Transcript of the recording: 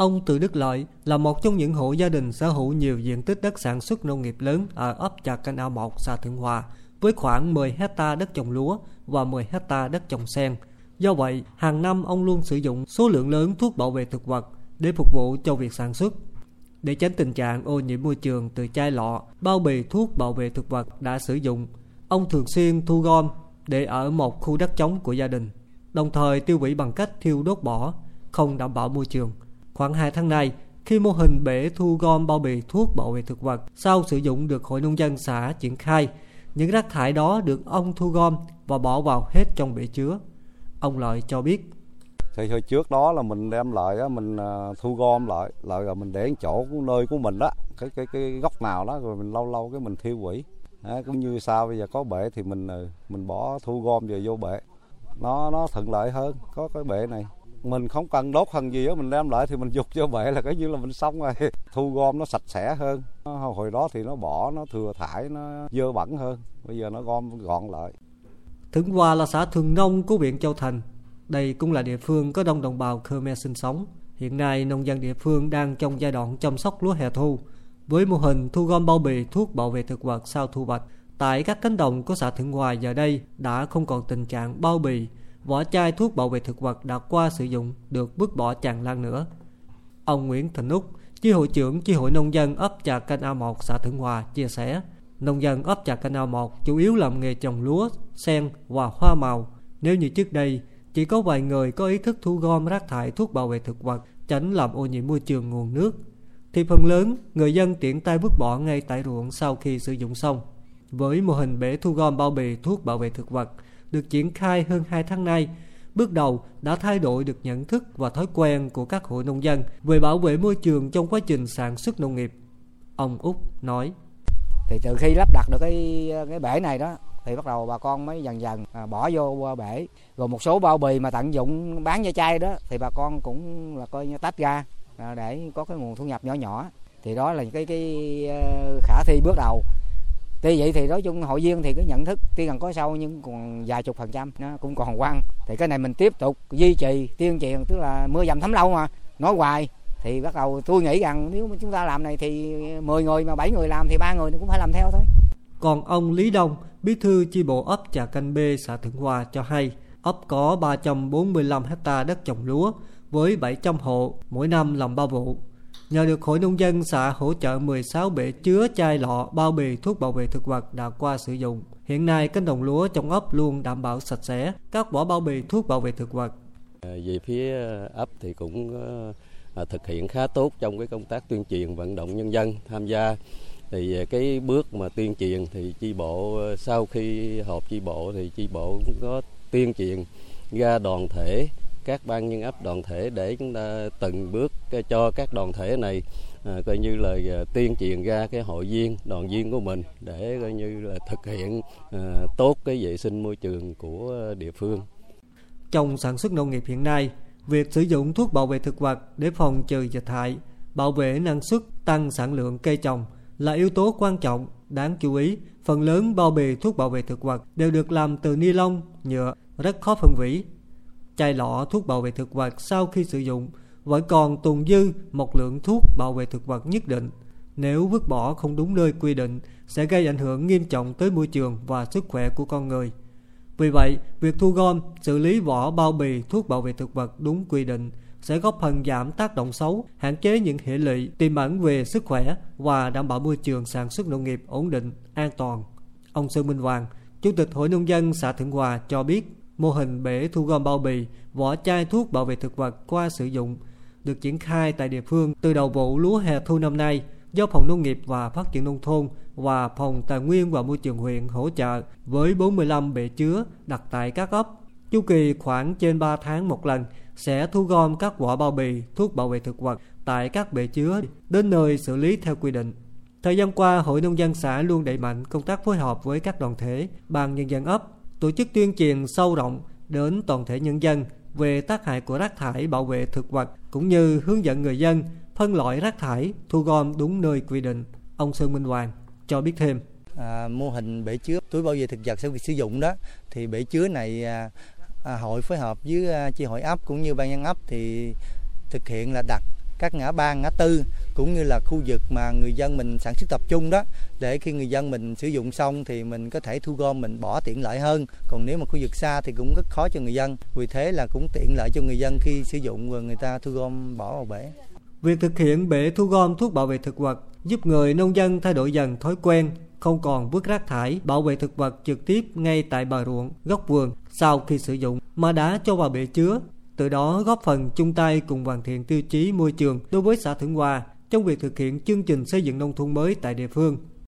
Ông Từ Đức Lợi là một trong những hộ gia đình sở hữu nhiều diện tích đất sản xuất nông nghiệp lớn ở ấp Trà Canh A 1, xã Thượng Hòa, với khoảng 10 hecta đất trồng lúa và 10 hecta đất trồng sen. Do vậy, hàng năm ông luôn sử dụng số lượng lớn thuốc bảo vệ thực vật để phục vụ cho việc sản xuất. Để tránh tình trạng ô nhiễm môi trường từ chai lọ, bao bì thuốc bảo vệ thực vật đã sử dụng, ông thường xuyên thu gom để ở một khu đất trống của gia đình, đồng thời tiêu hủy bằng cách thiêu đốt bỏ, không đảm bảo môi trường. Khoảng 2 tháng nay, khi mô hình bể thu gom bao bì thuốc bảo vệ thực vật sau sử dụng được Hội Nông dân xã triển khai, những rác thải đó được ông thu gom và bỏ vào hết trong bể chứa. Ông Lợi cho biết. Thì hồi trước đó là mình đem lại mình à, thu gom lại lại rồi mình để chỗ nơi của mình đó cái cái cái góc nào đó rồi mình lâu lâu cái mình thiêu hủy à, cũng như sao bây giờ có bể thì mình à, mình bỏ thu gom về vô bể. Nó nó thuận lợi hơn có cái bể này mình không cần đốt phần gì đó mình đem lại thì mình dục vô bể là cái như là mình xong rồi. Thu gom nó sạch sẽ hơn. Hồi đó thì nó bỏ nó thừa thải nó dơ bẩn hơn. Bây giờ nó gom gọn lại. Thượng Hòa là xã thường nông của huyện Châu Thành. Đây cũng là địa phương có đông đồng bào Khmer sinh sống. Hiện nay, nông dân địa phương đang trong giai đoạn chăm sóc lúa hè thu. Với mô hình thu gom bao bì thuốc bảo vệ thực vật sau thu hoạch, tại các cánh đồng của xã Thượng Hòa giờ đây đã không còn tình trạng bao bì, vỏ chai thuốc bảo vệ thực vật đã qua sử dụng được vứt bỏ tràn lan nữa. Ông Nguyễn Thành Úc, chi hội trưởng chi hội nông dân ấp Trà Canh A1 xã Thượng Hòa chia sẻ, nông dân ấp Trà Canh A1 chủ yếu làm nghề trồng lúa, sen và hoa màu. Nếu như trước đây, chỉ có vài người có ý thức thu gom rác thải thuốc bảo vệ thực vật, tránh làm ô nhiễm môi trường nguồn nước, thì phần lớn người dân tiện tay vứt bỏ ngay tại ruộng sau khi sử dụng xong. Với mô hình bể thu gom bao bì thuốc bảo vệ thực vật được triển khai hơn 2 tháng nay, bước đầu đã thay đổi được nhận thức và thói quen của các hộ nông dân về bảo vệ môi trường trong quá trình sản xuất nông nghiệp. Ông Úc nói: Thì từ khi lắp đặt được cái cái bể này đó thì bắt đầu bà con mới dần dần à, bỏ vô bể. Rồi một số bao bì mà tận dụng bán da chai đó thì bà con cũng là coi như tách ra à, để có cái nguồn thu nhập nhỏ nhỏ. Thì đó là cái cái ờ, khả thi bước đầu tuy vậy thì nói chung hội viên thì cái nhận thức tuy rằng có sâu nhưng còn vài chục phần trăm nó cũng còn quan thì cái này mình tiếp tục duy trì tuyên truyền tức là mưa dầm thấm lâu mà. Nói hoài thì bắt đầu tôi nghĩ rằng nếu mà chúng ta làm này thì 10 người mà 7 người làm thì ba người cũng phải làm theo thôi. Còn ông Lý Đông, bí thư chi bộ ấp Trà Canh B, xã Thượng Hòa cho hay, ấp có 345 hecta đất trồng lúa với 700 hộ, mỗi năm làm ba vụ. Nhờ được Hội Nông dân xã hỗ trợ 16 bể chứa chai lọ bao bì thuốc bảo vệ thực vật đã qua sử dụng. Hiện nay cánh đồng lúa trong ấp luôn đảm bảo sạch sẽ, các vỏ bao bì thuốc bảo vệ thực vật. À, về phía ấp thì cũng à, thực hiện khá tốt trong cái công tác tuyên truyền vận động nhân dân tham gia thì à, cái bước mà tuyên truyền thì chi bộ sau khi họp chi bộ thì chi bộ cũng có tuyên truyền ra đoàn thể các ban nhân ấp đoàn thể để chúng ta từng bước ờ, cho các đoàn thể này à, coi như là ờ, tuyên truyền ra cái hội viên đoàn viên của mình để coi như là thực hiện à, tốt cái vệ sinh môi trường của địa phương. Trong sản xuất nông nghiệp hiện nay, việc sử dụng thuốc bảo vệ thực vật để phòng trừ dịch hại, bảo vệ năng suất, tăng sản lượng cây trồng là yếu tố quan trọng, đáng chú ý. Phần lớn bao bì thuốc bảo vệ thực vật đều được làm từ ni lông, nhựa, rất khó phân hủy. Chai lọ thuốc bảo vệ thực vật sau khi sử dụng vẫn còn tồn dư một lượng thuốc bảo vệ thực vật nhất định. Nếu vứt bỏ không đúng nơi quy định sẽ gây ảnh hưởng nghiêm trọng tới môi trường và sức khỏe của con người. Vì vậy, việc thu gom, xử lý vỏ bao bì thuốc bảo vệ thực vật đúng quy định sẽ góp phần giảm tác động xấu, hạn chế những hệ lụy tiềm ẩn về sức khỏe và đảm bảo môi trường sản xuất nông nghiệp ổn định, an toàn. Ông Sơn Minh Hoàng, Chủ tịch Hội Nông dân xã Thượng Hòa cho biết, mô hình bể thu gom bao bì, vỏ chai thuốc bảo vệ thực vật qua sử dụng được triển khai tại địa phương từ đầu vụ lúa hè thu năm nay do Phòng Nông nghiệp và Phát triển Nông thôn và Phòng Tài nguyên và Môi trường huyện hỗ trợ với 45 bể chứa đặt tại các ấp. Chu kỳ khoảng trên 3 tháng một lần sẽ thu gom các vỏ bao bì, thuốc bảo vệ thực vật tại các bể chứa đến nơi xử lý theo quy định. Thời gian qua, Hội Nông dân xã luôn đẩy mạnh công tác phối hợp với các đoàn thể, ban nhân dân ấp, tổ chức tuyên truyền sâu rộng đến toàn thể nhân dân về tác hại của rác thải bảo vệ thực vật cũng như hướng dẫn người dân phân loại rác thải, thu gom đúng nơi quy định. Ông Sơn Minh Hoàng cho biết thêm. À, mô hình bể chứa túi bảo vệ thực vật sau khi sử dụng đó thì bể chứa này à, à, hội phối hợp với à, chi hội ấp cũng như ban nhân ấp thì thực hiện là đặt các ngã ba ngã tư cũng như là khu vực mà người dân mình sản xuất tập trung đó để khi người dân mình sử dụng xong thì mình có thể thu gom mình bỏ tiện lợi hơn. Còn nếu mà khu vực xa thì cũng rất khó cho người dân. Vì thế là cũng tiện lợi cho người dân khi sử dụng và người ta thu gom bỏ vào bể. Việc thực hiện bể thu gom thuốc bảo vệ thực vật giúp người nông dân thay đổi dần thói quen, không còn vứt rác thải bảo vệ thực vật trực tiếp ngay tại bờ ruộng, góc vườn sau khi sử dụng mà đã cho vào bể chứa. Từ đó góp phần chung tay cùng hoàn thiện tiêu chí môi trường đối với xã Thượng Hòa trong việc thực hiện chương trình xây dựng nông thôn mới tại địa phương.